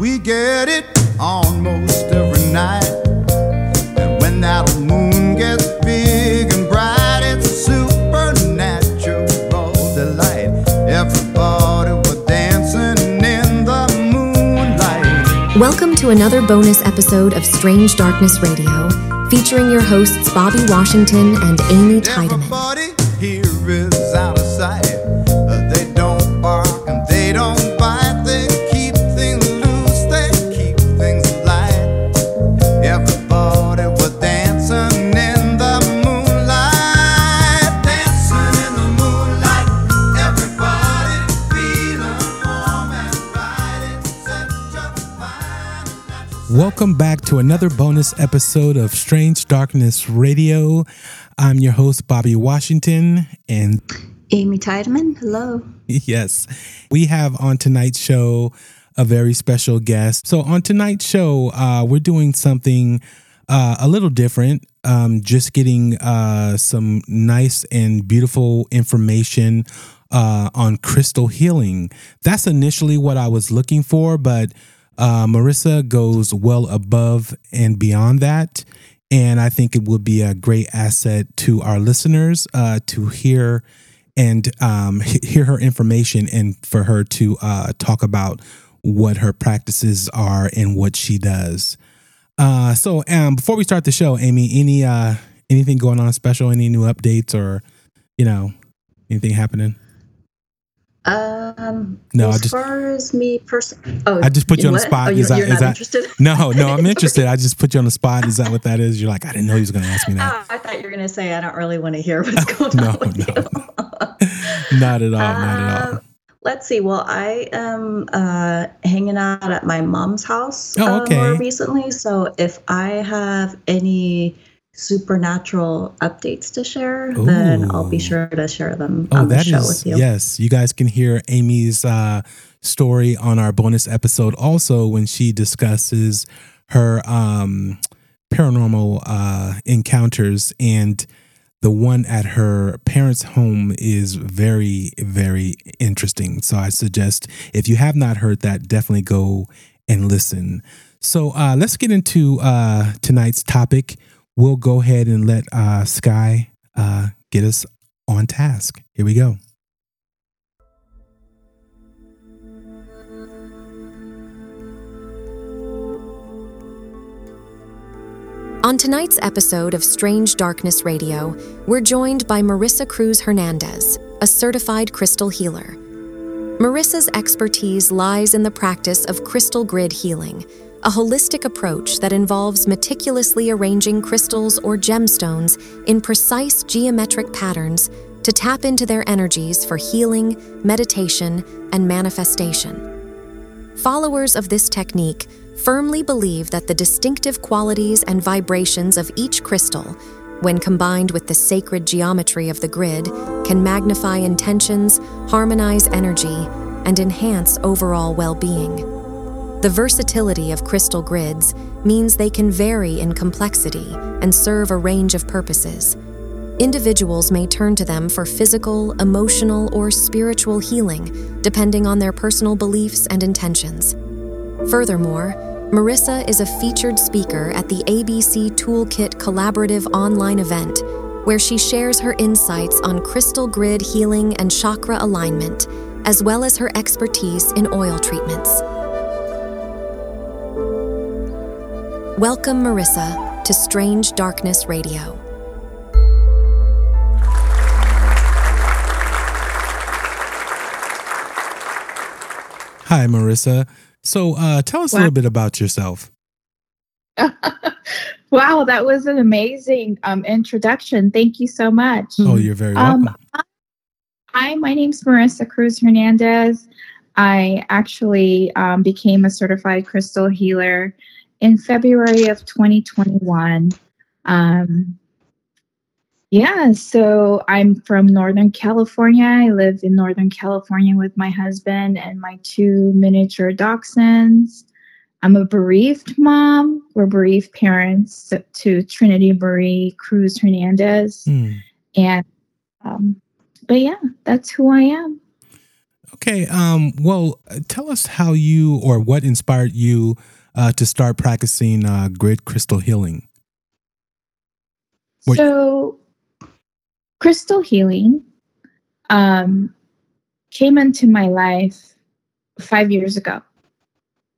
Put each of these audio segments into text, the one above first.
We get it almost every night. And when that moon gets big and bright, it's a supernatural delight. Everybody was dancing in the moonlight. Welcome to another bonus episode of Strange Darkness Radio, featuring your hosts Bobby Washington and Amy Tydeman. Welcome back to another bonus episode of Strange Darkness Radio. I'm your host, Bobby Washington, and Amy Tydeman, hello. yes, we have on tonight's show a very special guest. So, on tonight's show, uh, we're doing something uh, a little different, um, just getting uh, some nice and beautiful information uh, on crystal healing. That's initially what I was looking for, but uh, Marissa goes well above and beyond that. And I think it would be a great asset to our listeners uh, to hear and um, hear her information and for her to uh, talk about what her practices are and what she does. Uh, so, um, before we start the show, Amy, any uh, anything going on special? Any new updates or you know anything happening? Um, No, I as just- far as me personally, oh, I just put you on the spot. Oh, Is you're, that- you're is not that- interested? No, no, I'm interested. I just put you on the spot. Is that what that is? You're like, I didn't know he was going to ask me that. Ah, I thought you were gonna say I don't really want to hear what's going No, on with no. you. Not at all. Not at all. Uh, Let's see. Well, I am uh, hanging out at my mom's house Oh, uh, more recently. So if I have any supernatural updates to share, then I'll be sure to share them Oh, on the show is with you. yes. You guys can hear Amy's uh, story on our bonus episode also when she discusses her um, paranormal uh, encounters and the one at her parents' home is very very interesting. So I suggest if you have not heard that, definitely go and listen. So uh, let's get into uh, tonight's topic. We'll go ahead and let uh, Sky uh, get us on task. Here we go. On tonight's episode of Strange Darkness Radio, we're joined by Marissa Cruz Hernandez, a certified crystal healer. Marissa's expertise lies in the practice of crystal grid healing, a holistic approach that involves meticulously arranging crystals or gemstones in precise geometric patterns to tap into their energies for healing, meditation, and manifestation. Followers of this technique firmly believe that the distinctive qualities and vibrations of each crystal, when combined with the sacred geometry of the grid, can magnify intentions, harmonize energy, and enhance overall well being. The versatility of crystal grids means they can vary in complexity and serve a range of purposes. Individuals may turn to them for physical, emotional, or spiritual healing, depending on their personal beliefs and intentions. Furthermore, Marissa is a featured speaker at the ABC Toolkit Collaborative online event, where she shares her insights on crystal grid healing and chakra alignment, as well as her expertise in oil treatments. Welcome, Marissa, to Strange Darkness Radio. Hi, Marissa. So, uh, tell us a little bit about yourself. wow, that was an amazing um, introduction. Thank you so much. Oh, you're very Um, welcome. Hi, my name's Marissa Cruz Hernandez. I actually um, became a certified crystal healer in February of 2021. Um, yeah, so I'm from Northern California. I live in Northern California with my husband and my two miniature dachshunds. I'm a bereaved mom. We're bereaved parents to Trinity Marie Cruz Hernandez. Hmm. And, um, but yeah, that's who I am. Okay. Um. Well, uh, tell us how you or what inspired you uh, to start practicing uh, grid crystal healing. Wait. So, crystal healing um, came into my life five years ago.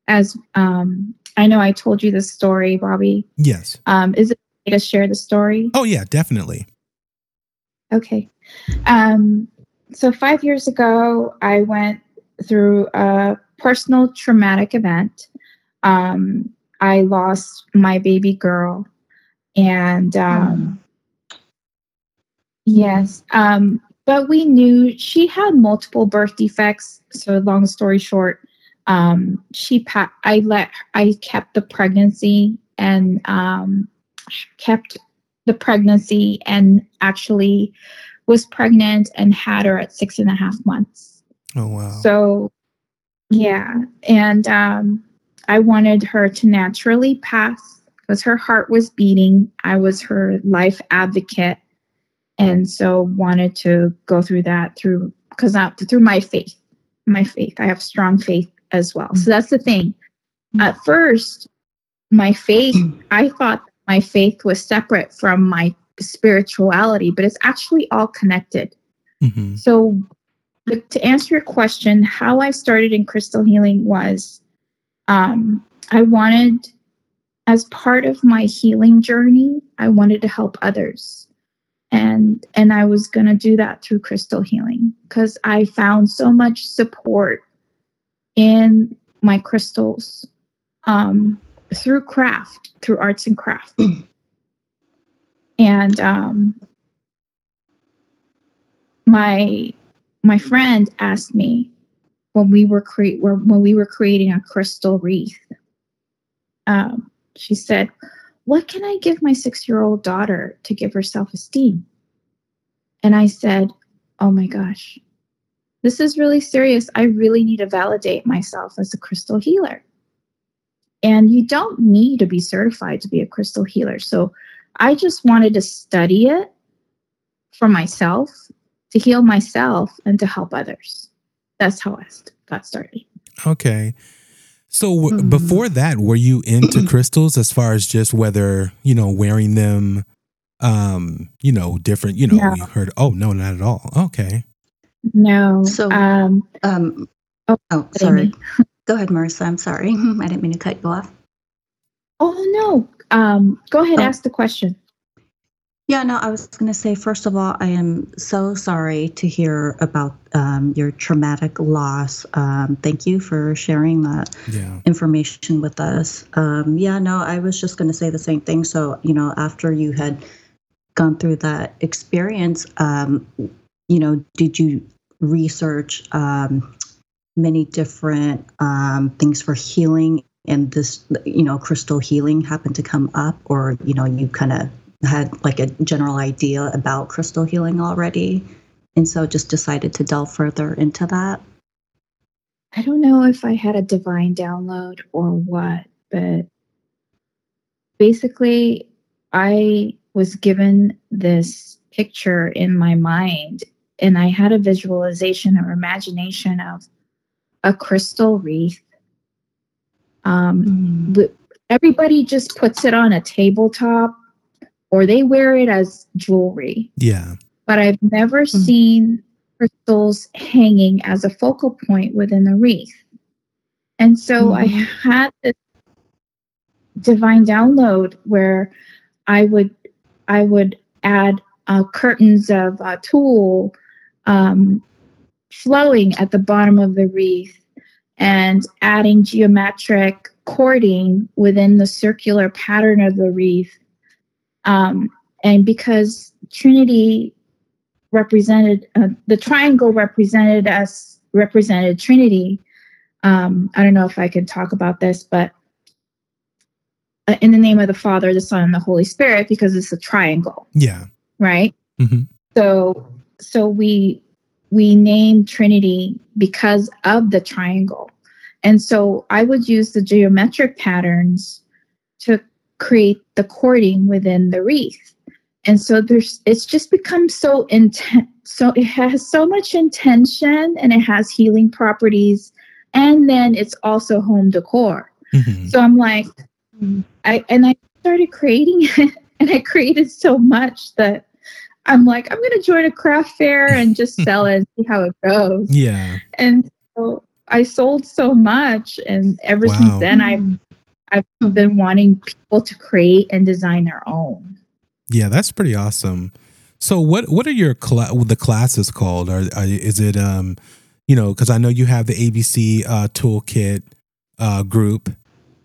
As um, I know, I told you this story, Bobby. Yes. Um, is it okay to share the story? Oh yeah, definitely. Okay. Um, so five years ago, I went through a personal traumatic event. Um, I lost my baby girl, and um, yes, um, but we knew she had multiple birth defects. So long story short, um, she pa- I let I kept the pregnancy and um, kept the pregnancy and actually was pregnant and had her at six and a half months. Oh wow. So, yeah. And um, I wanted her to naturally pass because her heart was beating. I was her life advocate. And so wanted to go through that through because through my faith, my faith. I have strong faith as well. So that's the thing. At first, my faith, I thought my faith was separate from my spirituality, but it's actually all connected. hmm So, but to answer your question, how I started in crystal healing was um, I wanted, as part of my healing journey, I wanted to help others. And, and I was going to do that through crystal healing because I found so much support in my crystals um, through craft, through arts and craft. and um, my my friend asked me when we were create when we were creating a crystal wreath. Um, she said, "What can I give my six year old daughter to give her self esteem?" And I said, "Oh my gosh, this is really serious. I really need to validate myself as a crystal healer." And you don't need to be certified to be a crystal healer. So I just wanted to study it for myself, to heal myself, and to help others. That's how I got started. Okay. So w- Mhm. before that, were you into crystals as far as just whether you know wearing them, um, you know, different? You know, No. you heard. Oh no, not at all. Okay. No. So- um, Um, Oh, oh, sorry. Go ahead, Marissa. I'm sorry. I didn't mean to cut you off. oh no. Um, go ahead, Oh. ask the question. Yeah, no, I was going to say, first of all, I am so sorry to hear about um, your traumatic loss. Um, thank you for sharing that Yeah. information with us. Um, yeah, no, I was just going to say the same thing. So, you know, after you had gone through that experience, um, you know, did you research um, many different um, things for healing? And this, you know, crystal healing happened to come up, or, you know, you kind of had like a general idea about crystal healing already. And so just decided to delve further into that. I don't know if I had a divine download or what, but basically, I was given this picture in my mind, and I had a visualization or imagination of a crystal wreath. Um, w- everybody just puts it on a tabletop or they wear it as jewelry Yeah. but I've never Mm. seen crystals hanging as a focal point within the wreath. And so I Mhm. had this divine download where I would I would add uh, curtains of uh, tulle um, flowing at the bottom of the wreath and adding geometric cording within the circular pattern of the wreath. Um, and because Trinity represented uh, the triangle represented us represented Trinity. Um, I don't know if I can talk about this, but uh, in the name of the Father, the Son, and the Holy Spirit, because it's a triangle, Yeah. right? hmm So, so we we name Trinity because of the triangle, and so I would use the geometric patterns to create the cording within the wreath. And so there's it's just become so intense so it has so much intention and it has healing properties and then it's also home decor Mhm. so i'm like i and i started creating it and i created so much that i'm like i'm going to join a craft fair and just sell it and see how it goes Yeah. and so i sold so much and ever Wow. since then i've i've been wanting people to create and design their own Yeah, that's pretty awesome. So what what are your cla- the classes called? Are, are is it um you know because I know you have the ABC uh, toolkit uh, group,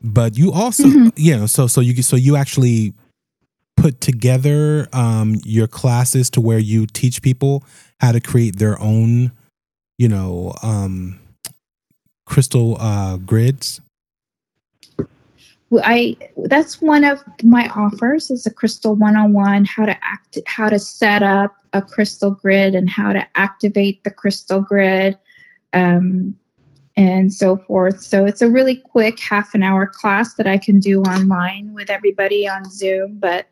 but you also Mhm. you know so so you so you actually put together um your classes to where you teach people how to create their own you know um crystal uh grids. Well, I that's one of my offers is a crystal one-on-one how to act how to set up a crystal grid and how to activate the crystal grid um, and so forth so it's a really quick half an hour class that i can do online with everybody on zoom but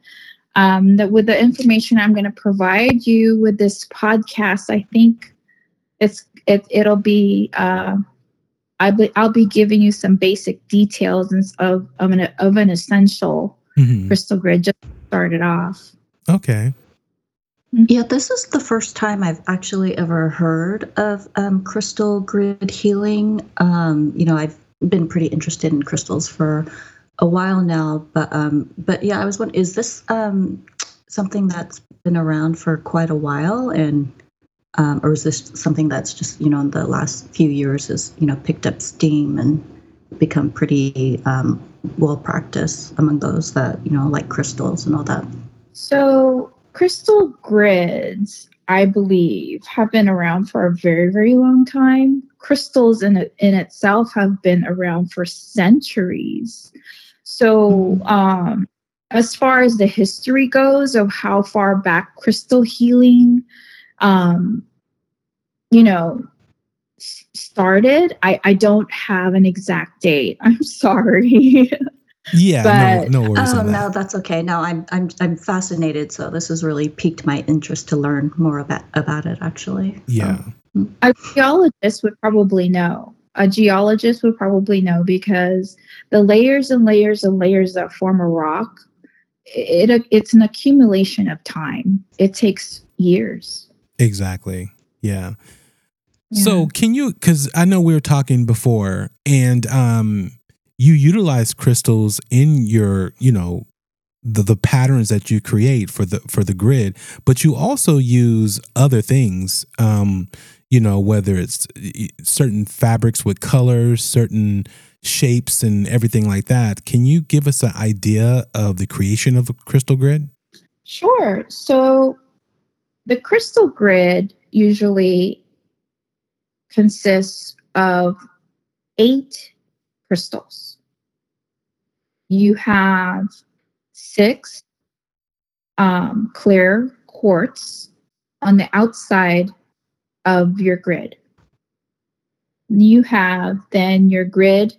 um, that with the information i'm going to provide you with this podcast i think it's it, it'll be uh, I'll be, I'll be giving you some basic details and of of an of an essential Mhm. crystal grid just to start it off. Okay. Yeah, this is the first time I've actually ever heard of um, crystal grid healing. Um, you know, I've been pretty interested in crystals for a while now, but um, but yeah, I was wondering, is this um, something that's been around for quite a while, and um, or is this something that's just you know in the last few years has you know picked up steam and become pretty um, well practiced among those that you know like crystals and all that? So crystal grids, I believe, have been around for a very very long time. Crystals in it, in itself have been around for centuries. So um, as far as the history goes of how far back crystal healing um, you know started I, I don't have an exact date i'm sorry Yeah. But- no. No worries Oh on that. no, that's okay. No, I'm I'm I'm fascinated. So this has really piqued my interest to learn more about about it. Actually, Yeah. So, a geologist would probably know a geologist would probably know because the layers and layers and layers that form a rock it, it's an accumulation of time it takes years Exactly. Yeah. Yeah. So can you cuz I know we were talking before and um you utilize crystals in your, you know, the the patterns that you create for the for the grid, but you also use other things um you know whether it's certain fabrics with colors, certain shapes and everything like that. Can you give us an idea of the creation of a crystal grid? Sure. So the crystal grid usually consists of eight crystals. You have six um, clear quartz on the outside of your grid. You have then your grid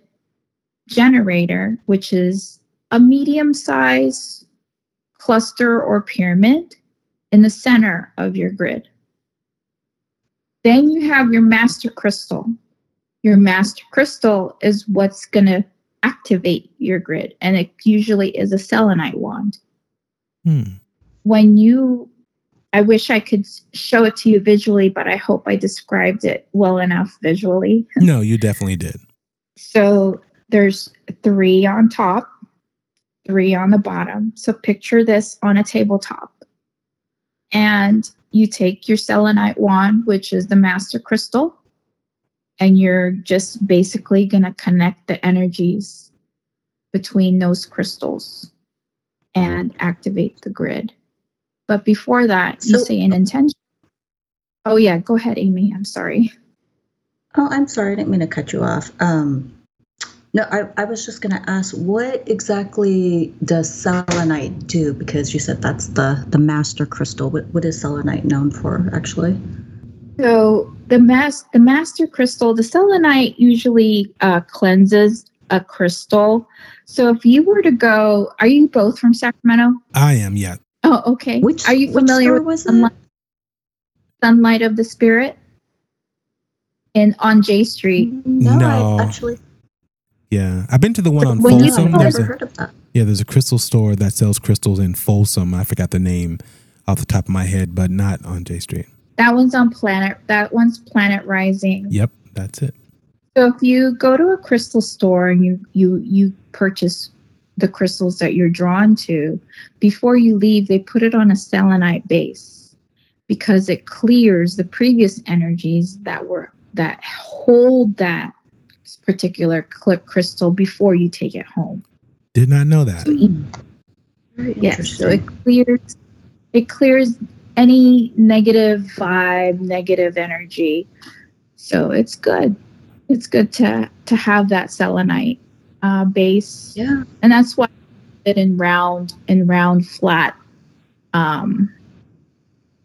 generator, which is a medium size cluster or pyramid in the center of your grid. Then you have your master crystal. Your master crystal is what's going to activate your grid, and it usually is a selenite wand. Hmm. When you, I wish I could show it to you visually, but I hope I described it well enough visually. No, you definitely did. So there's three on top, three on the bottom. So picture this on a tabletop. And you take your selenite wand, which is the master crystal, and you're just basically going to connect the energies between those crystals and activate the grid. But before that, you say an intention. Oh, yeah, go ahead, Amy. I'm sorry. oh, I'm sorry, I didn't mean to cut you off. Um, no, I, I was just going to ask, what exactly does selenite do? Because you said that's the the master crystal. What what is selenite known for, actually? So the mas- the master crystal, the selenite usually uh, cleanses a crystal. So if you were to go, are you both from Sacramento? I am, yeah. Oh, okay. Which are you familiar with was it? online- Sunlight of the Spirit in on J Street. No, No. Actually Yeah, I've been to the one on When you Folsom. I've There's never a, heard of that. yeah, there's a crystal store that sells crystals in Folsom. I forgot the name off the top of my head, but not on J Street. That one's on Planet. That one's Planet Rising. Yep, that's it. So if you go to a crystal store and you you you purchase the crystals that you're drawn to, before you leave, they put it on a selenite base because it clears the previous energies that were that hold that particular clip crystal before you take it home. Did not know that. Very Yes, so it clears it clears any negative vibe, negative energy. So it's good. It's good to to have that selenite uh, base, yeah. and that's why it in round in round flat um,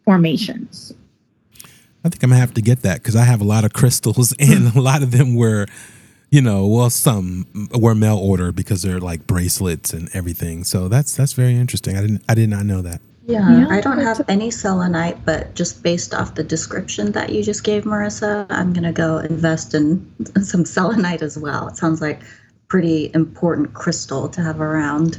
formations. I think I'm gonna have to get that because I have a lot of crystals, and a lot of them were, you know, well, some were mail order because they're like bracelets and everything. So that's that's very interesting. I didn't I did not know that. Yeah, Yeah, I don't that's have any selenite, but just based off the description that you just gave, Marissa, I'm gonna go invest in some selenite as well. It sounds like pretty important crystal to have around.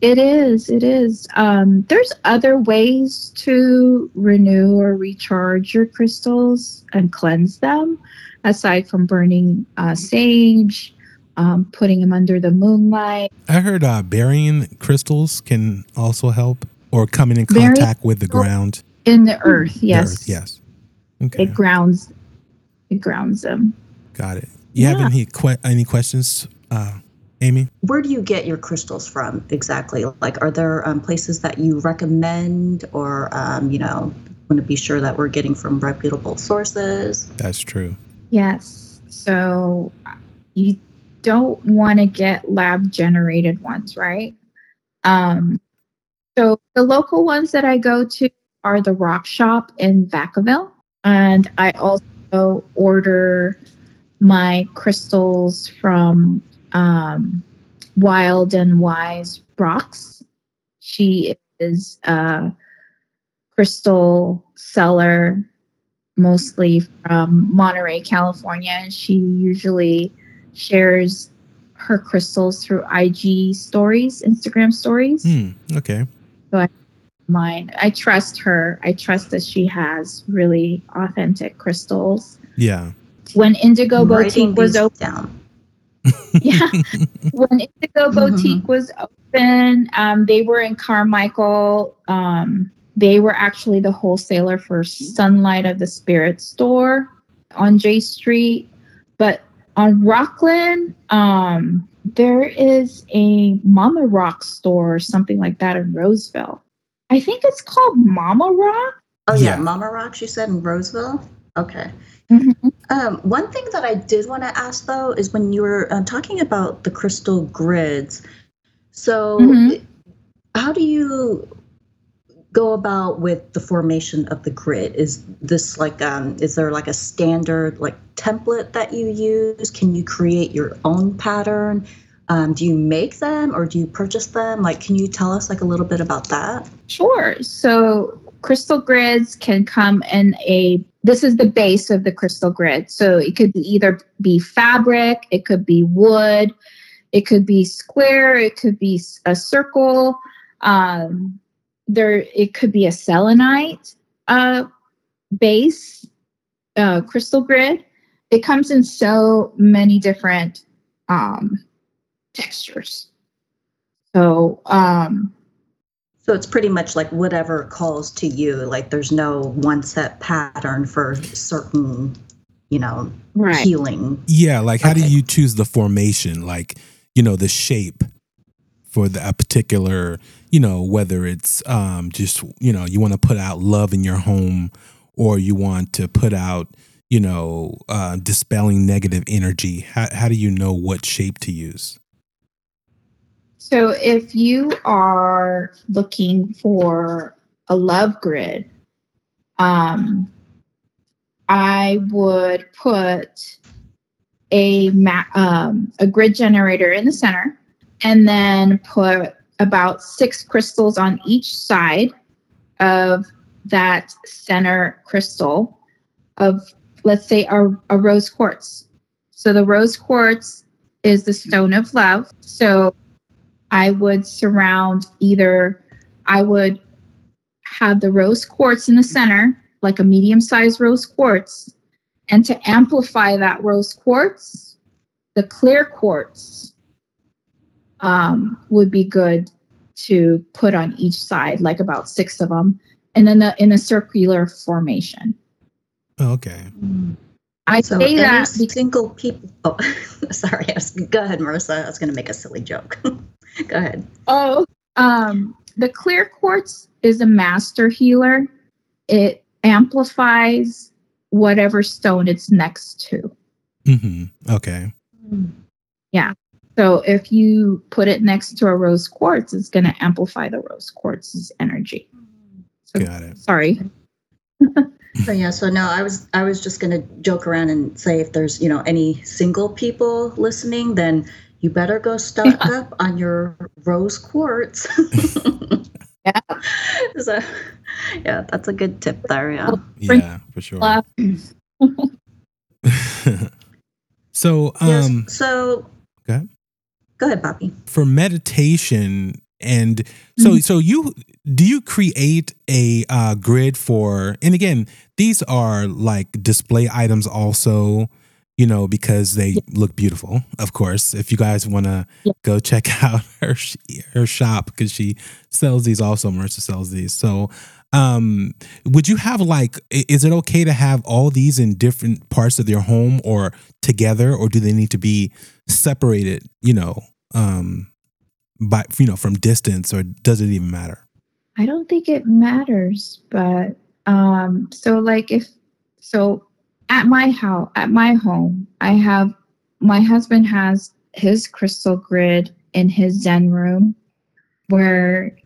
It is. It is. Um, there's other ways to renew or recharge your crystals and cleanse them, aside from burning uh, sage, um, putting them under the moonlight. I heard uh, burying crystals can also help, or coming in Burying- contact with the ground. in the earth. the Yes. earth, yes. Okay, It grounds. It grounds them. got it. You have any que- any questions, uh, Amy? Where do you get your crystals from exactly? Like, are there um, places that you recommend, or um, you know, want to be sure that we're getting from reputable sources? That's true. Yes. So you don't want to get lab generated ones, right? Um, so the local ones that I go to are the Rock Shop in Vacaville, and I also order my crystals from um, Wild and Wise Rocks. She is a crystal seller mostly from Monterey, California. She usually shares her crystals through IG stories, Instagram stories. Hmm. Okay. Mine, I trust her. I trust that she has really authentic crystals. Yeah. When Indigo I'm Boutique was open, down. yeah, when Indigo Mhm. Boutique was open, um, they were in Carmichael. Um, they were actually the wholesaler for Sunlight of the Spirit store on J Street. But on Rockland, um, there is a Mama Rock store or something like that in Roseville. I think it's called Mama Rock. Oh yeah, Yeah. Mama Rock. You said in Roseville. Okay. Mm-hmm. Um, one thing that I did want to ask though is when you were uh, talking about the crystal grids. So, Mhm. how do you go about with the formation of the grid? Is this like um, is there like a standard like template that you use? Can you create your own pattern? Um, do you make them or do you purchase them? Like, can you tell us like a little bit about that? Sure. So crystal grids can come in a this is the base of the crystal grid. So it could be either be fabric, it could be wood, it could be square, it could be a circle. Um, there it could be a selenite uh, base uh, crystal grid. It comes in so many different um, textures. So um, So it's pretty much like whatever calls to you. Like there's no one set pattern for certain, you know, right. healing. Yeah, like how do you choose the formation? Like, you know, the shape for the, a particular, you know, whether it's um just, you know, you want to put out love in your home or you want to put out, you know, uh dispelling negative energy. How how do you know what shape to use? So if you are looking for a love grid, um, I would put a ma- um, a grid generator in the center, and then put about six crystals on each side of that center crystal of, let's say, a, a rose quartz. So the rose quartz is the stone of love. So I would surround either, I would have the rose quartz in the center, like a medium sized rose quartz. And to amplify that rose quartz, the clear quartz um, would be good to put on each side, like about six of them, and then the, in a circular formation. Oh, okay. I So say that single people. Oh, sorry. Was, go ahead, Marissa. I was going to make a silly joke. go ahead. Oh, um, the clear quartz is a master healer. It amplifies whatever stone it's next to. hmm Okay. Yeah. So if you put it next to a rose quartz, it's going to amplify the rose quartz's energy. So, Got it. sorry. So yeah, so no, I was I was just gonna joke around and say if there's you know any single people listening, then you better go stock up on your rose quartz. Yeah. so, yeah, that's a good tip there. Yeah. Yeah, for sure. So, yes. um, So. go ahead. Go ahead, Bobby. for meditation and so Mm-hmm. so you do you create a uh, grid for and again these are like display items also you know because they look beautiful of course if you guys want to Yeah. go check out her her shop because she sells these also marissa sells these so um would you have like is it okay to have all these in different parts of your home or together or do they need to be separated you know um by you know from distance or does it even matter I don't think it matters, but um so like if so at my house at my home, I have my husband has his crystal grid in his zen room where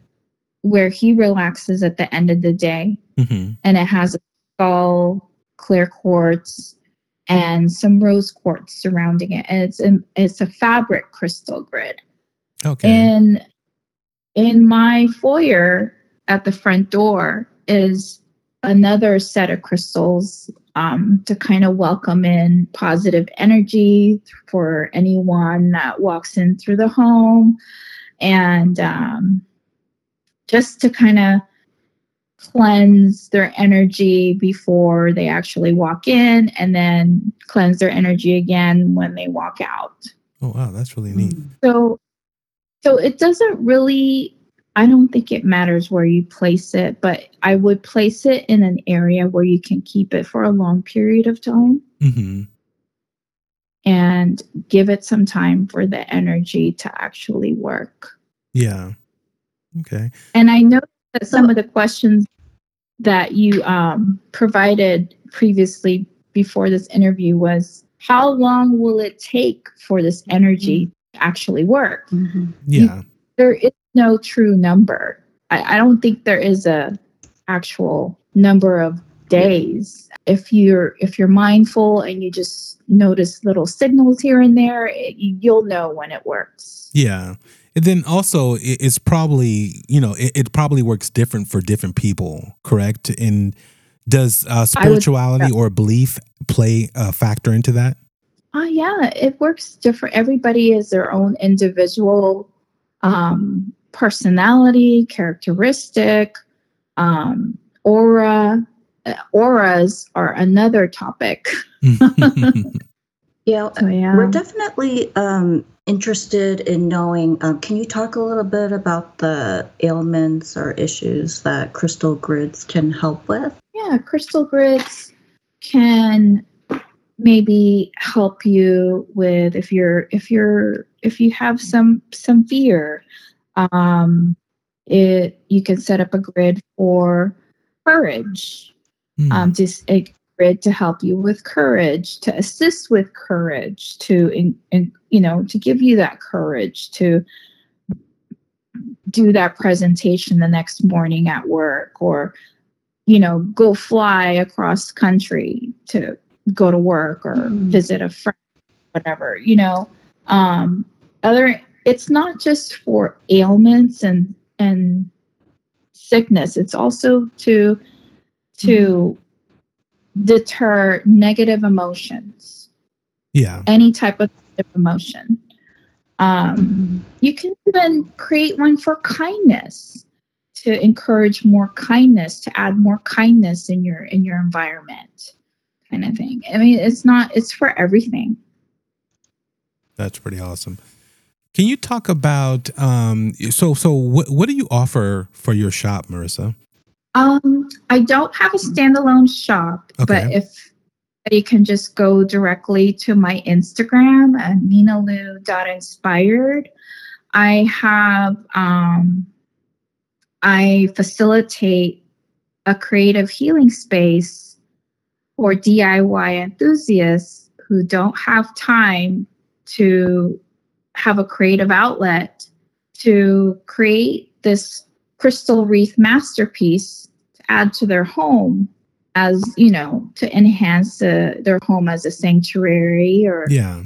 where he relaxes at the end of the day hmm and it has a skull, clear quartz, and some rose quartz surrounding it. And it's a, it's a fabric crystal grid. Okay. And in my foyer at the front door is another set of crystals um, to kind of welcome in positive energy for anyone that walks in through the home. And um, just to kind of cleanse their energy before they actually walk in and then cleanse their energy again when they walk out. oh wow. That's really neat. So so it doesn't really I don't think it matters where you place it, but I would place it in an area where you can keep it for a long period of time. Hmm and give it some time for the energy to actually work. yeah. Okay. And I know that some of the questions that you um, provided previously before this interview was how long will it take for this energy actually work? Mhm. yeah there is no true number. I, I don't think there is a actual number of days. If you're if you're mindful and you just notice little signals here and there, it, you'll know when it works. yeah and then also it, it's probably you know it, it probably works different for different people correct and does uh, I would- spirituality or belief play a factor into that Oh yeah, it works different. Everybody is their own individual um, personality, characteristic, um, aura. Uh, auras are another topic. Yeah. So yeah. We're definitely um, interested in knowing. Um, can you talk a little bit about the ailments or issues that crystal grids can help with? yeah crystal grids can maybe help you with if you're if you're if you have some some fear um it you can set up a grid for courage Hmm. um just a grid to help you with courage to assist with courage to in, in, you know to give you that courage to do that presentation the next morning at work or you know go fly across country to go to work or Mm. visit a friend whatever you know um other it's not just for ailments and and sickness it's also to to deter negative emotions, Yeah. any type of negative emotion. Um, Mhm. you can even create one for kindness to encourage more kindness to add more kindness in your in your environment kind of thing i mean it's not it's for everything That's pretty awesome. Can you talk about um so so what what do you offer for your shop, Marissa? um i don't have a standalone shop but if you can just go directly to my instagram at ninnalu.inspired i have um i facilitate a creative healing space for DIY enthusiasts who don't have time to have a creative outlet to create this crystal wreath masterpiece to add to their home as you know to enhance the, their home as a sanctuary or Yeah.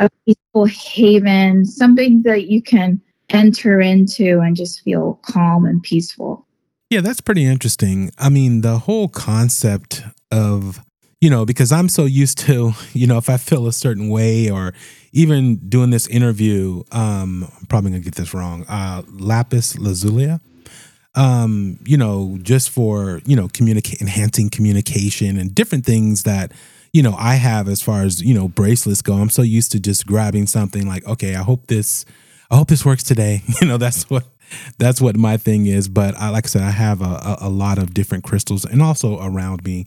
a peaceful haven something that you can enter into and just feel calm and peaceful Yeah, that's pretty interesting. I mean, the whole concept of, you know, because I'm so used to, you know, if I feel a certain way or even doing this interview, um, I'm probably gonna get this wrong. Uh lapis lazuli. Um, you know, just for, you know, communicate enhancing communication and different things that, you know, I have as far as, you know, bracelets go. I'm so used to just grabbing something like, okay, I hope this I hope this works today. You know, that's what that's what my thing is. But I, like I said, I have a, a, a lot of different crystals and also around me.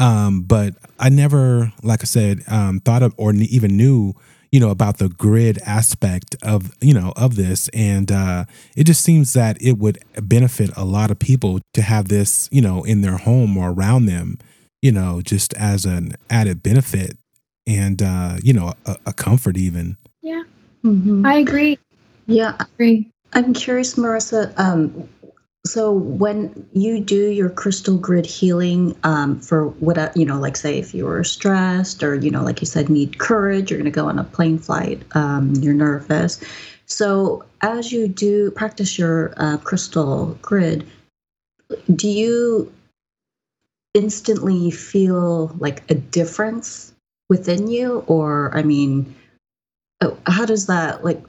Um, but I never, like I said, um, thought of or even knew, you know, about the grid aspect of, you know, of this. And uh, it just seems that it would benefit a lot of people to have this, you know, in their home or around them, you know, just as an added benefit and, uh, you know, a, a comfort even. yeah Mhm. i agree Yeah, I agree I'm curious, Marissa. Um, so when you do your crystal grid healing um, for what you know, like say if you were stressed or you know, like you said, need courage, you're going to go on a plane flight, um, you're nervous. So as you do practice your uh, crystal grid, do you instantly feel like a difference within you, or I mean, uh, how does that like?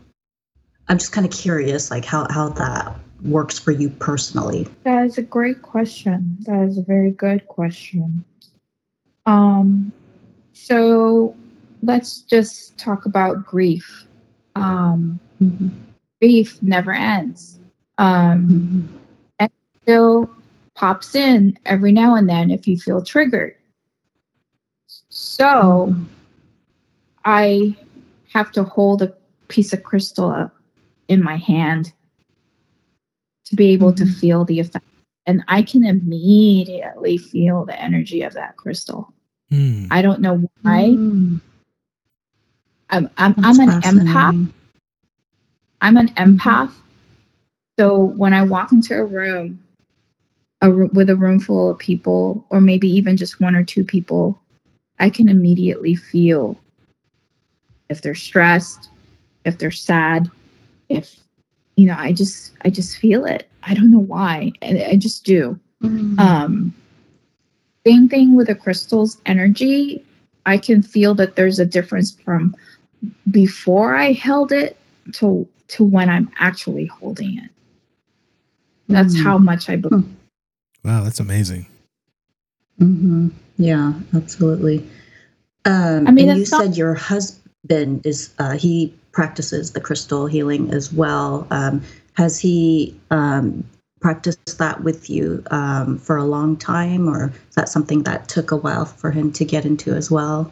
I'm just kind of curious, like how how that works for you personally. That is a great question. That is a very good question. Um, so let's just talk about grief. Um, grief never ends. Um, still pops in every now and then if you feel triggered. So I have to hold a piece of crystal up in my hand to be able to Mhm. feel the effect. And I can immediately feel the energy of that crystal. Hmm. I don't know why. Mm, I'm I'm, I'm an empath. I'm an empath. So when I walk into a room, a, ro- with a room full of people, or maybe even just one or two people, I can immediately feel if they're stressed, if they're sad, if you know, I just I just feel it. I don't know why, and I just do. Mm, Um, same thing with the crystal's energy. I can feel that there's a difference from before I held it to to when I'm actually holding it. That's Mm. how much I believe. Wow, that's amazing. hmm Yeah, absolutely. Um, I mean, and you not- said your husband is uh, he practices the crystal healing as well. Um, has he um, practiced that with you um, for a long time, or is that something that took a while for him to get into as well?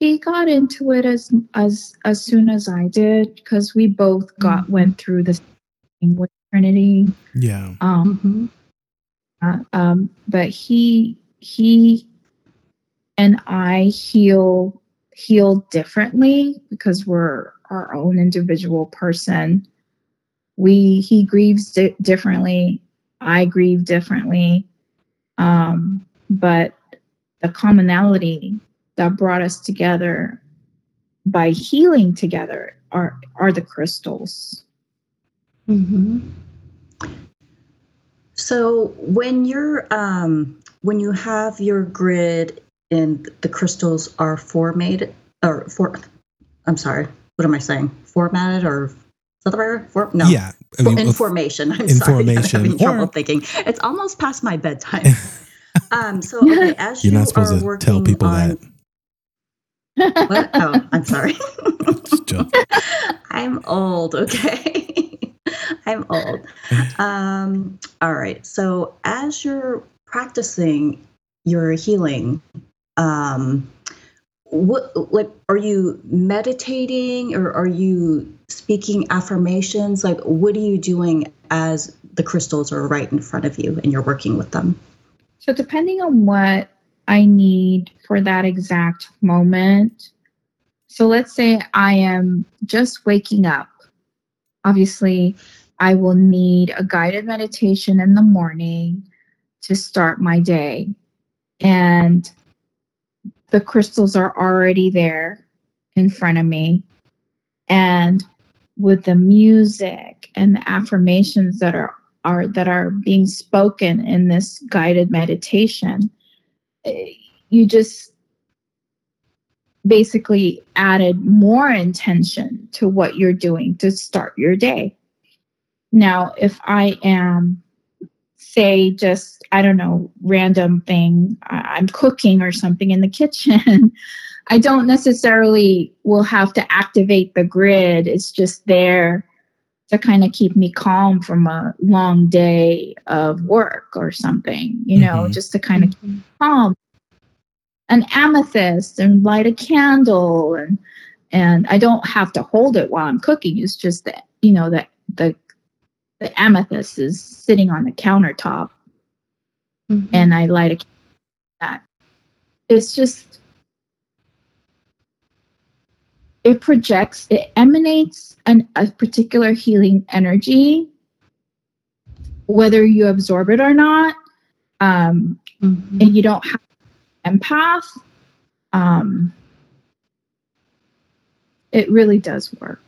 He got into it as as as soon as I did because we both got Mhm. went through the same with Trinity. Yeah. Um, Mm-hmm. Uh, um, but he he and I heal heal differently because we're our own individual person. We he grieves di- differently. I grieve differently. Um, but the commonality that brought us together by healing together are are the crystals. Mm-hmm. So when you're um, when you have your grid and the crystals are formatted or for, I'm sorry, what am I saying? Formatted or is that the right word? For, no. Yeah. I mean, information. I'm information, sorry. I'm having trouble or- thinking. It's almost past my bedtime. um, so okay, as you're you not supposed are to tell people on, that. What? Oh, I'm sorry. I'm old, okay? I'm old. Um, all right. So as you're practicing your healing, um, what like are you meditating or are you speaking affirmations? Like what are you doing as the crystals are right in front of you and you're working with them? So, depending on what I need for that exact moment, so let's say I am just waking up. Obviously, I will need a guided meditation in the morning to start my day. And the crystals are already there in front of me. And with the music and the affirmations that are are that are being spoken in this guided meditation you just basically added more intention to what you're doing to start your day now if i am say just i don't know random thing i'm cooking or something in the kitchen i don't necessarily will have to activate the grid it's just there to kind of keep me calm from a long day of work or something, you know, Mhm. just to kind of keep me calm. An amethyst and light a candle and and I don't have to hold it while I'm cooking. It's just that, you know, that the the amethyst is sitting on the countertop and I light a that. It's just it projects, it emanates an, a particular healing energy, whether you absorb it or not. Um, Mhm. and you don't have empath. Um, it really does work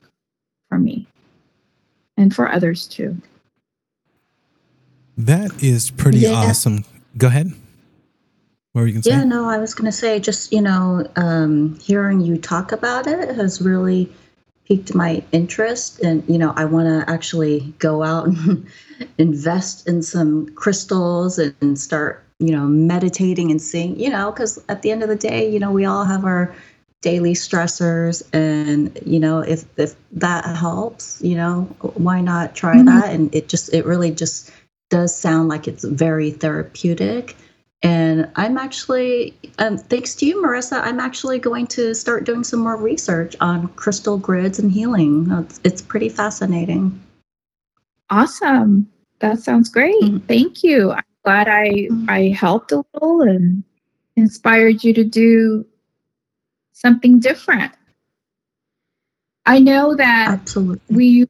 for me and for others too. That is pretty Yeah. awesome. Go ahead. What were you going to say? Yeah, no, I was going to say, just, you know, um, hearing you talk about it has really piqued my interest. And, you know, I want to actually go out and invest in some crystals and, and start, you know, meditating and seeing, you know, because at the end of the day, you know, we all have our daily stressors. And, you know, if, if that helps, you know, why not try Mhm. that? And it just, it really just does sound like it's very therapeutic. And I'm actually, um, thanks to you, Marissa, I'm actually going to start doing some more research on crystal grids and healing. It's, it's pretty fascinating. Awesome. That sounds great. Mhm. Thank you. I'm glad I Mhm. I helped a little and inspired you to do something different. I know that Absolutely. we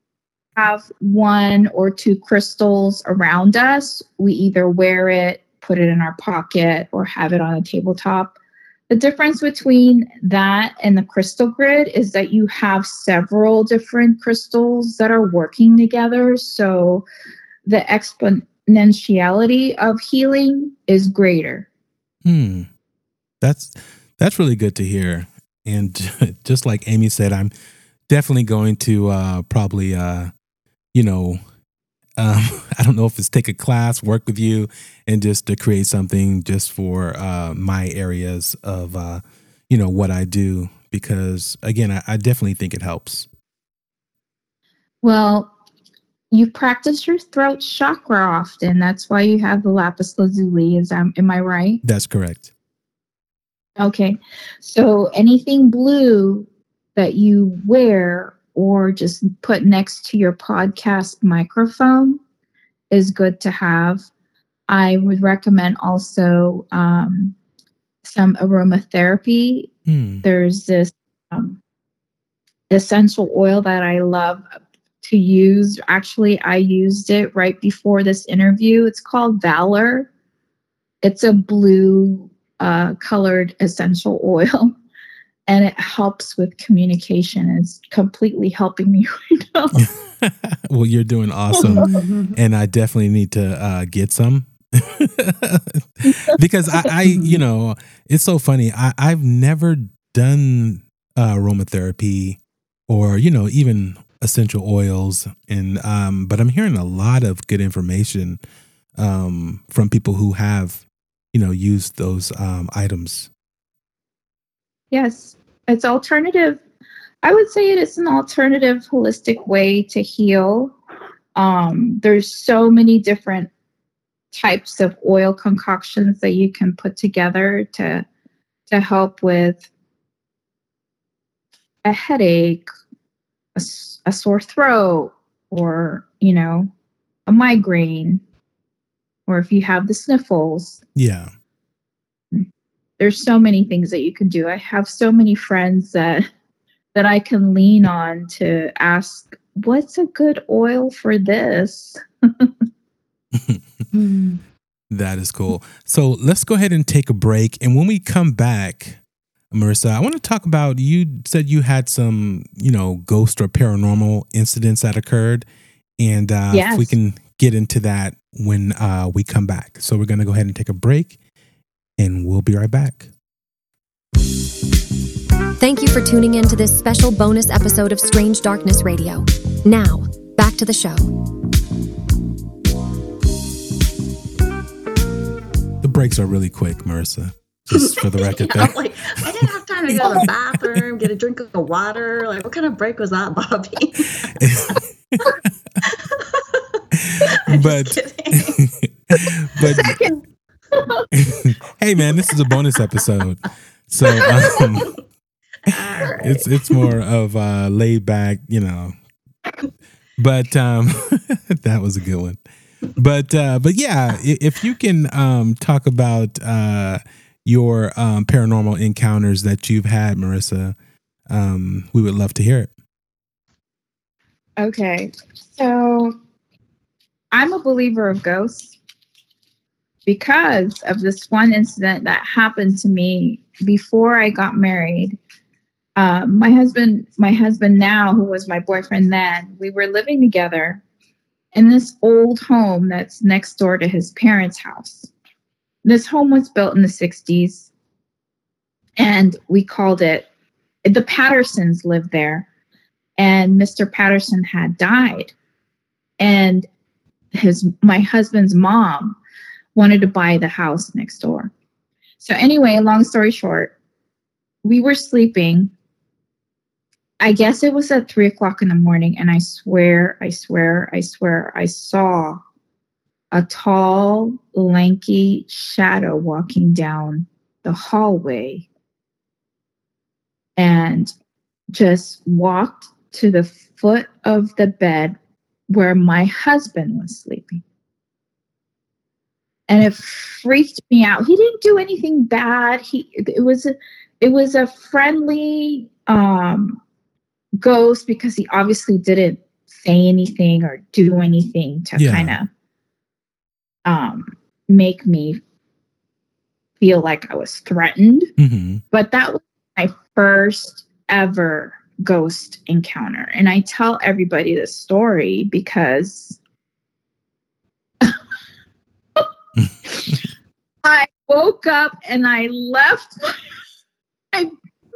have one or two crystals around us. We either wear it, put it in our pocket, or have it on a tabletop. The difference between that and the crystal grid is that you have several different crystals that are working together. So the exponentiality of healing is greater. Hmm. That's that's really good to hear. And just like Amy said, I'm definitely going to uh probably uh you know um I don't know if it's take a class, work with you and just to create something just for uh my areas of uh you know what I do because again, I, I definitely think it helps. Well, you practice your throat chakra often. That's why you have the lapis lazuli. Is um, am I right? That's correct. Okay. So anything blue that you wear or just put next to your podcast microphone is good to have. I would recommend also um, some aromatherapy. Hmm. There's this um, essential oil that I love to use. Actually, I used it right before this interview. It's called Valor. It's a blue uh, colored essential oil, and it helps with communication. It's completely helping me right now. well, you're doing awesome, and I definitely need to uh, get some because I, I, you know, it's so funny. I, I've never done uh, aromatherapy or you know even essential oils, and um, but I'm hearing a lot of good information um, from people who have you know use those um, items. Yes, it's alternative. I would say it is an alternative holistic way to heal. Um, there's so many different types of oil concoctions that you can put together to to help with a headache, a sore throat, or you know, a migraine, or if you have the sniffles. Yeah, there's so many things that you can do. I have so many friends that that I can lean on to ask what's a good oil for this. That is cool. So let's go ahead and take a break, and when we come back. Marissa, I want to talk about you said you had some, you know, ghost or paranormal incidents that occurred. And uh, if we can get into that when uh, we come back. So we're going to go ahead and take a break and we'll be right back. Thank you for tuning in to this special bonus episode of Strange Darkness Radio. Now, back to the show. The breaks are really quick, Marissa, just for the record I'm there. like, I didn't have time to go to the bathroom, get a drink of water. Like, what kind of break was that, Bobby? But but hey man, this is a bonus episode. So um, right. it's it's more of a laid back, you know. But um that was a good one. But uh but yeah, if you can um talk about uh your um paranormal encounters that you've had, Marissa, um we would love to hear it. okay. So I'm a believer of ghosts because of this one incident that happened to me before I got married. Um, my husband, my husband now, who was my boyfriend then, we were living together in this old home that's next door to his parents' house. This home was built in the 60s, and we called it the Pattersons lived there, and Mr. Patterson had died, and his my husband's mom wanted to buy the house next door. So anyway, long story short, we were sleeping. I guess it was at three o'clock in the morning, and I swear, I swear, I swear, I saw a tall, lanky shadow walking down the hallway and just walked to the foot of the bed where my husband was sleeping. And it freaked me out. He didn't do anything bad. He it was a it was a friendly um ghost because he obviously didn't say anything or do anything to Yeah. kind of um make me feel like I was threatened hmm but that was my first ever ghost encounter and i tell everybody this story because i woke up and i left my,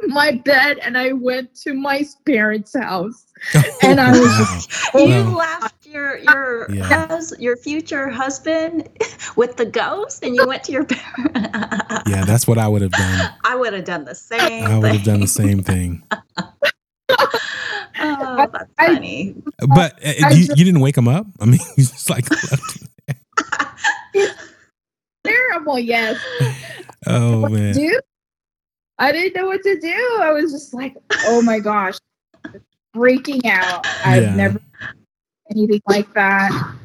my bed and i went to my parents house And I was Wow. you Wow. left your your Yeah. hus- your future husband with the ghost, and you went to your parents. Yeah, that's what I would have done. I would have done the same. I would have done the same thing. Oh, that's I- funny. But uh, I you, just- you didn't wake him up? I mean, you just like terrible yes Oh man. do. I didn't know what to do. I was just like, oh my gosh, freaking out. I've Yeah. never anything like that.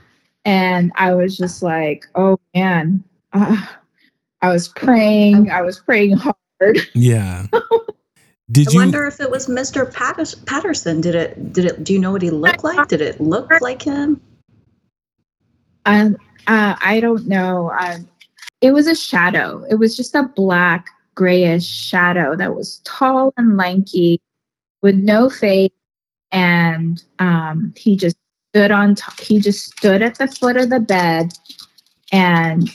And I was just like, oh man. Uh, I was praying. I was praying hard. Yeah. Did I you? wonder if it was Mr. Patterson. Did it? Did it? Do you know what he looked like? Did it look like him? Um, uh, I don't know. Um, it was a shadow. It was just a black, grayish shadow that was tall and lanky with no face. And um, he just stood on top. He just stood at the foot of the bed, and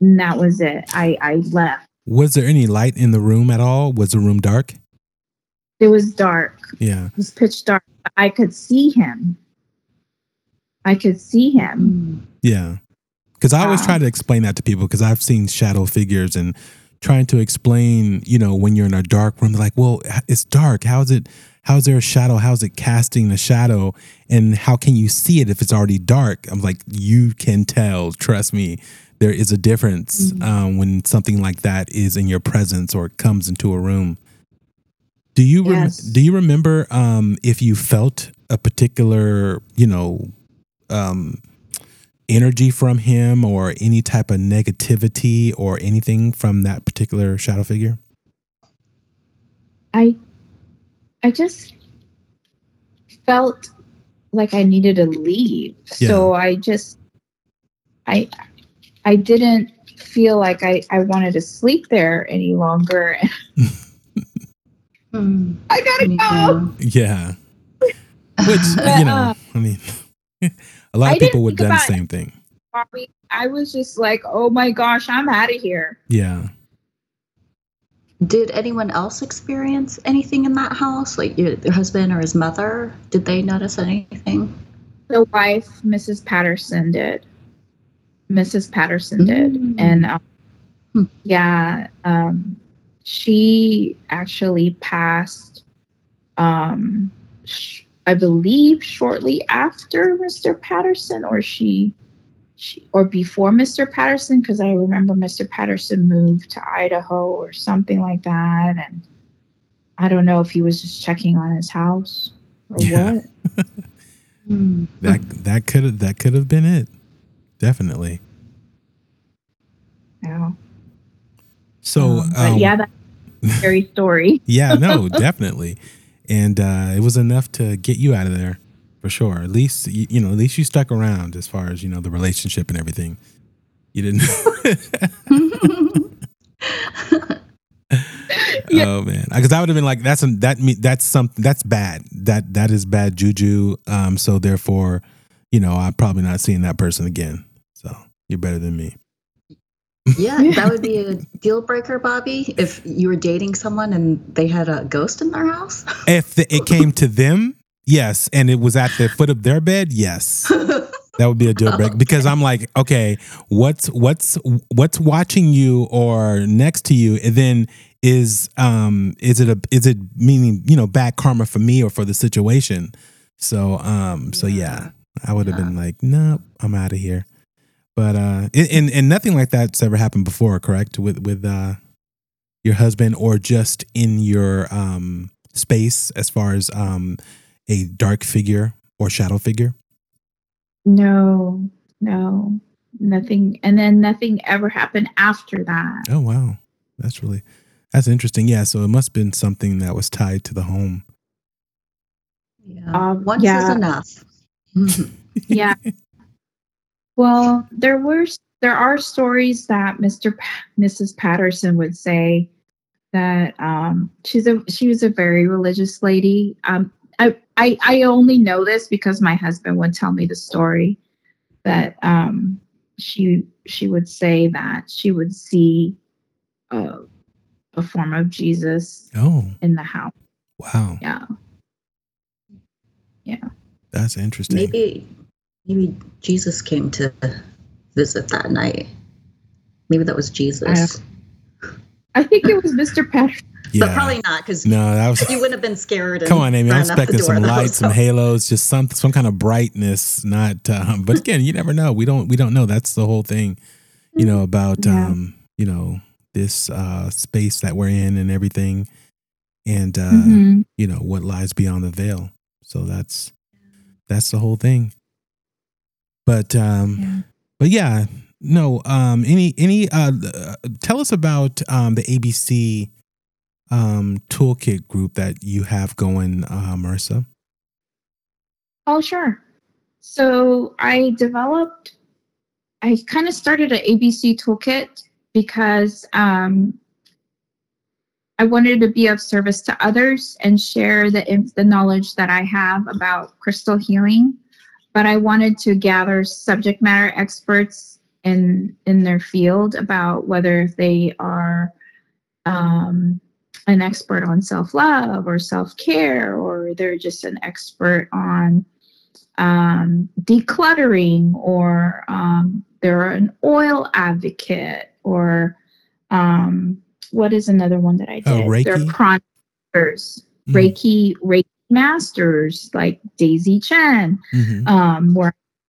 that was it. I I left. Was there any light in the room at all? Was the room dark? It was dark. Yeah. It was pitch dark. I could see him. I could see him. Yeah. Because I always Wow. try to explain that to people because I've seen shadow figures and trying to explain, you know, when you're in a dark room, they're like, well, it's dark. How's it, how's there a shadow? How's it casting a shadow? And how can you see it if it's already dark? I'm like, you can tell. Trust me. There is a difference um, when something like that is in your presence or comes into a room. Do you rem- Yes. do you remember um, if you felt a particular, you know, um, energy from him or any type of negativity or anything from that particular shadow figure? I I just felt like I needed to leave. So I just I I didn't feel like I, I wanted to sleep there any longer. Hmm. I gotta go. Yeah. Yeah. Which, you know, I mean, a lot I of people would have done the about- same thing. Bobby, I was just like, oh my gosh, I'm out of here. Yeah. Did anyone else experience anything in that house? Like your, your husband or his mother? Did they notice anything? The wife, Mrs. Patterson, did. Mrs. Patterson did. Mm. And um, Hmm. yeah, um, she actually passed, um, sh- I believe, shortly after Mr. Patterson, or she, she or before Mr. Patterson, because I remember Mr. Patterson moved to Idaho or something like that. And I don't know if he was just checking on his house or Yeah. what. That that could have that could have been it. Definitely. Yeah. So Um, um, yeah, that's a scary story. yeah, no, definitely. And uh, it was enough to get you out of there for sure. At least you, you know, at least you stuck around as far as you know the relationship and everything. You didn't. Yeah. Oh man, because I would have been like that's a, that me that's something that's bad. That that is bad juju. Um, so therefore, you know, I'm probably not seeing that person again. So you're better than me. Yeah, that would be a deal breaker, Bobby, if you were dating someone and they had a ghost in their house. If the, it came to them, yes, and it was at the foot of their bed, yes. That would be a deal breaker because I'm like, okay, what's what's what's watching you or next to you, and then is um is it a is it meaning you know bad karma for me or for the situation? So um so yeah, I would have been like, nope, I'm out of here. But uh, and- and and nothing like that's ever happened before, correct? With with uh your husband or just in your um space as far as um a dark figure or shadow figure. No, no, nothing. And then nothing ever happened after that. Oh wow, that's really that's interesting. Yeah, so it must have been something that was tied to the home. yeah. Um, Once is enough. Yeah. Well, there were there are stories that Mr. Pa- Mrs. Patterson would say that um, she's a she was a very religious lady. Um, I, I I only know this because my husband would tell me the story that um, she she would say that she would see uh, a form of Jesus Oh in the house. wow, Yeah. Yeah. that's interesting. maybe, maybe Jesus came to visit that night. Maybe that was Jesus, I think it was Mr. Patterson. yeah, but probably not because no, that was. you wouldn't have been scared. And Come on, Amy. I'm ran out the expecting door, some though, lights, some halos, just some some kind of brightness. Not, um, but again, you never know. We don't we don't know. That's the whole thing, you know, about Yeah. um, you know, this uh space that we're in and everything, and uh, Mhm. you know what lies beyond the veil. So that's that's the whole thing. But um, Yeah. but yeah, no. Um, any any uh, uh, tell us about um the ABC um toolkit group that you have going, uh, Marissa. Oh, sure. So I developed, I kind of started an ABC toolkit because um, I wanted to be of service to others and share the the knowledge that I have about crystal healing. But I wanted to gather subject matter experts in in their field about whether they are um, an expert on self love or self care, or they're just an expert on um, decluttering, or um, they're an oil advocate, or um, what is another one that I did? Oh, Reiki? They're chroniclers, Mhm. Reiki, Reiki masters like Daisy Chen Mhm. um,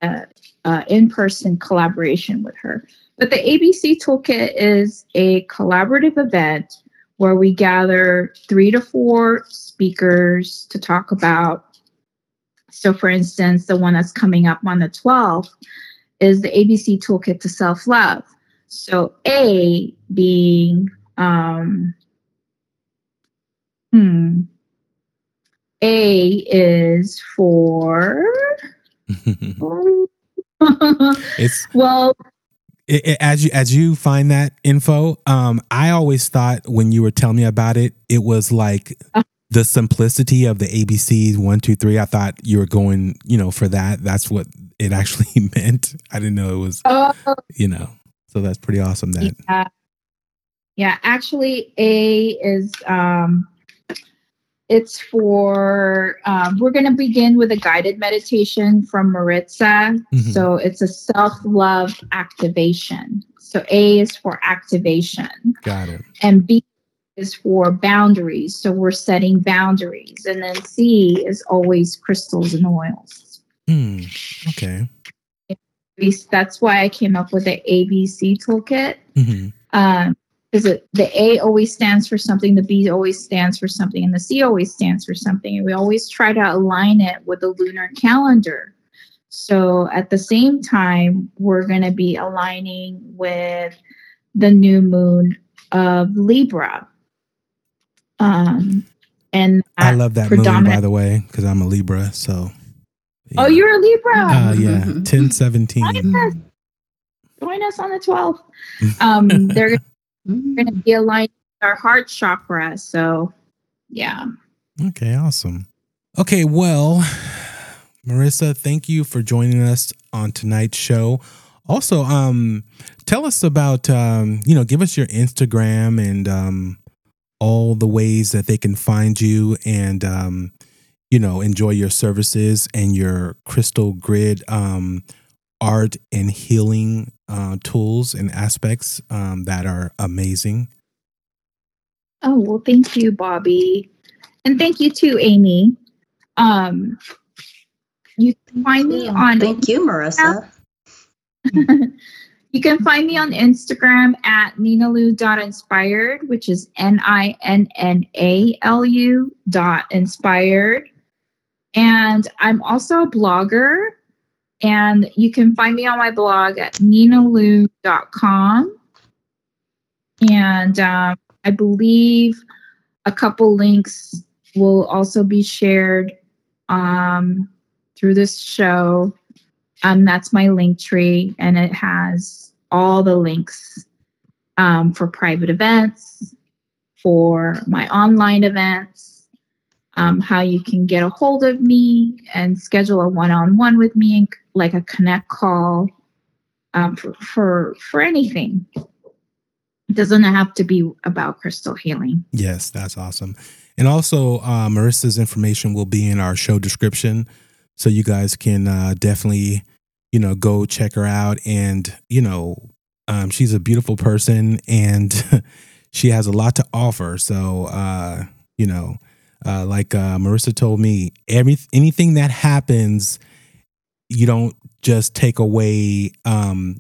uh, uh, in-person collaboration with her. But the ABC Toolkit is a collaborative event where we gather three to four speakers to talk about. So, for instance, the one that's coming up on the 12th is the ABC Toolkit to Self-Love. So, A being, um, hmm, A is for it's well, it, it- as you as you find that info um i always thought when you were telling me about it it was like Uh. the simplicity of the abcs one two three. I thought you were going you know for that. That's what it actually meant. I didn't know it was oh, you know so that's pretty awesome that yeah. Yeah, actually, A is um, it's for um, we're going to begin with a guided meditation from Maritza. Mhm. So it's a self love activation. So A is for activation, got it and B is for boundaries. So we're setting boundaries, and then C is always crystals and oils. Hmm. okay That's why I came up with the ABC toolkit. hmm um because the A always stands for something, the B always stands for something, and the C always stands for something. And we always try to align it with the lunar calendar. So at the same time, we're going to be aligning with the new moon of Libra. Um, and i love that moon by the way because i'm a libra so Oh, you're a Libra. uh yeah Mhm. 10 17 Join us. Join us on the 12th. Um, they're Mm. going to be aligned with our heart chakra. So, yeah. Okay, awesome. Okay, well, Marissa, thank you for joining us on tonight's show. Also, um, tell us about um, you know, give us your Instagram and um all the ways that they can find you and um, you know, enjoy your services and your crystal grid um art and healing uh, tools and aspects um, that are amazing. Oh, well, thank you, Bobby. And thank you too, Amy. Um, you can find me on Thank you, Marissa. you can find me on Instagram at ninnalu.inspired, which is N-I-N-N-A-L-U dot inspired. And I'm also a blogger. And you can find me on my blog at ninnalu.com. And um, I believe a couple links will also be shared um, through this show. Um, that's my link tree, and it has all the links um, for private events, for my online events, um, how you can get a hold of me and schedule a one-on-one with me, and like a connect call um, for, for for anything. It doesn't have to be about crystal healing. Yes, that's awesome. And also, uh, Marissa's information will be in our show description, so you guys can uh, definitely, you know, go check her out. And you know, um, she's a beautiful person, and she has a lot to offer. So, uh, you know, uh, like uh, Marissa told me, every anything that happens, you don't just take away um,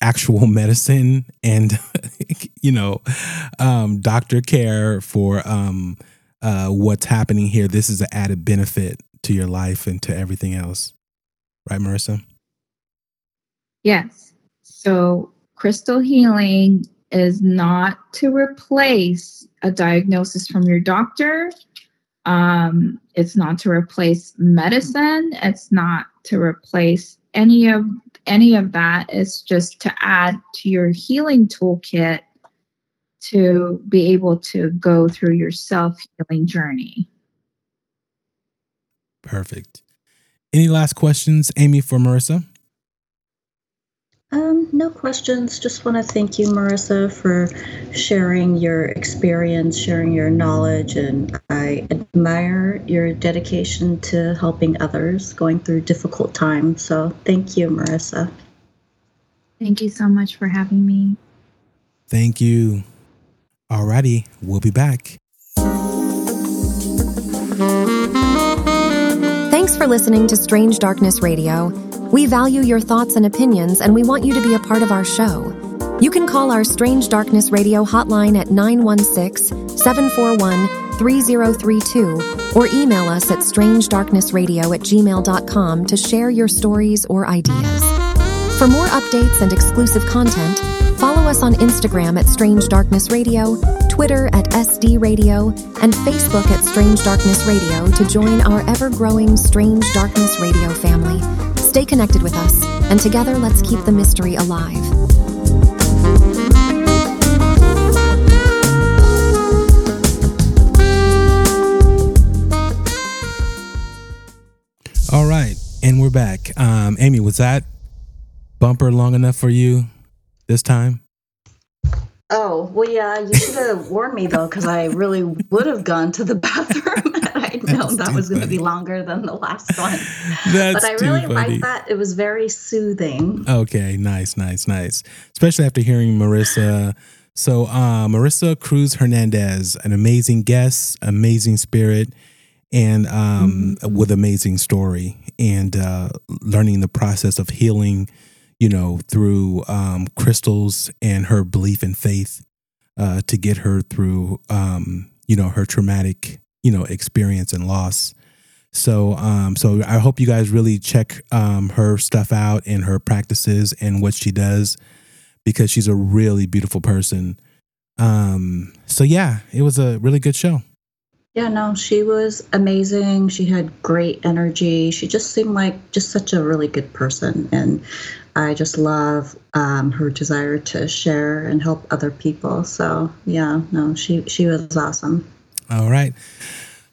actual medicine and you know um, doctor care for um, uh, what's happening here. This is an added benefit to your life and to everything else, right, Marissa? Yes. So crystal healing is not to replace a diagnosis from your doctor. Um, it's not to replace medicine. It's not to replace any of any of that. It's just to add to your healing toolkit to be able to go through your self healing journey. Perfect. Any last questions, Amy, for Marissa? Um, no questions. Just want to thank you, Marissa, for sharing your experience, sharing your knowledge, and I admire your dedication to helping others going through difficult times. So thank you, Marissa. Thank you so much for having me. Thank you. Alrighty, we'll be back. Thanks for listening to Strange Darkness Radio. We value your thoughts and opinions, and we want you to be a part of our show. You can call our Strange Darkness Radio hotline at 916 741 3032 or email us at strangedarknessradio at gmail.com to share your stories or ideas. For more updates and exclusive content, follow us on Instagram at Strange Darkness Radio, Twitter at SD Radio, and Facebook at Strange Darkness Radio to join our ever growing Strange Darkness Radio family. Stay connected with us, and together let's keep the mystery alive. All right, and we're back. Um, Amy, was that bumper long enough for you this time? Oh, well, yeah, you should have warned me though, because I really would have gone to the bathroom and I'd known that was going to be longer than the last one. That's but I really liked that. It was very soothing. Okay, nice, nice, nice. Especially after hearing Marissa. So, uh, Marissa Cruz Hernandez, an amazing guest, amazing spirit, and um, with amazing story, and uh, learning the process of healing, you know, through um, crystals and her belief and faith uh, to get her through, um, you know, her traumatic, you know, experience and loss. So, um, so I hope you guys really check um, her stuff out and her practices and what she does because she's a really beautiful person. Um, so yeah, it was a really good show. Yeah, no, she was amazing. She had great energy. She just seemed like just such a really good person. And I just love um, her desire to share and help other people. So, yeah, no, she, she was awesome. All right.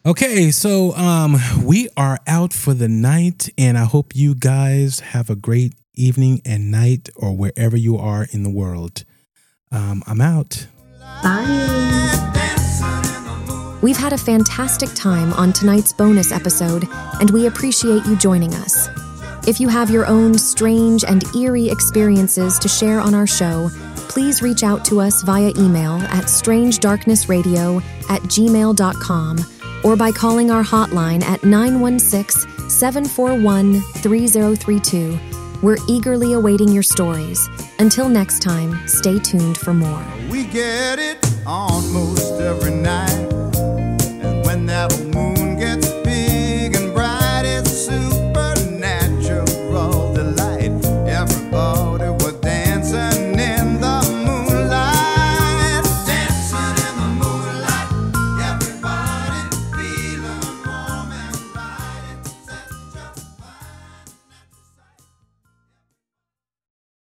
Okay, so um, we are out for the night, and I hope you guys have a great evening and night, or wherever you are in the world. Um, I'm out. Bye. We've had a fantastic time on tonight's bonus episode, and we appreciate you joining us. If you have your own strange and eerie experiences to share on our show, please reach out to us via email at strangedarknessradio at gmail.com or by calling our hotline at 916 741 3032. We're eagerly awaiting your stories. Until next time, stay tuned for more. We get it almost every night. And when that moon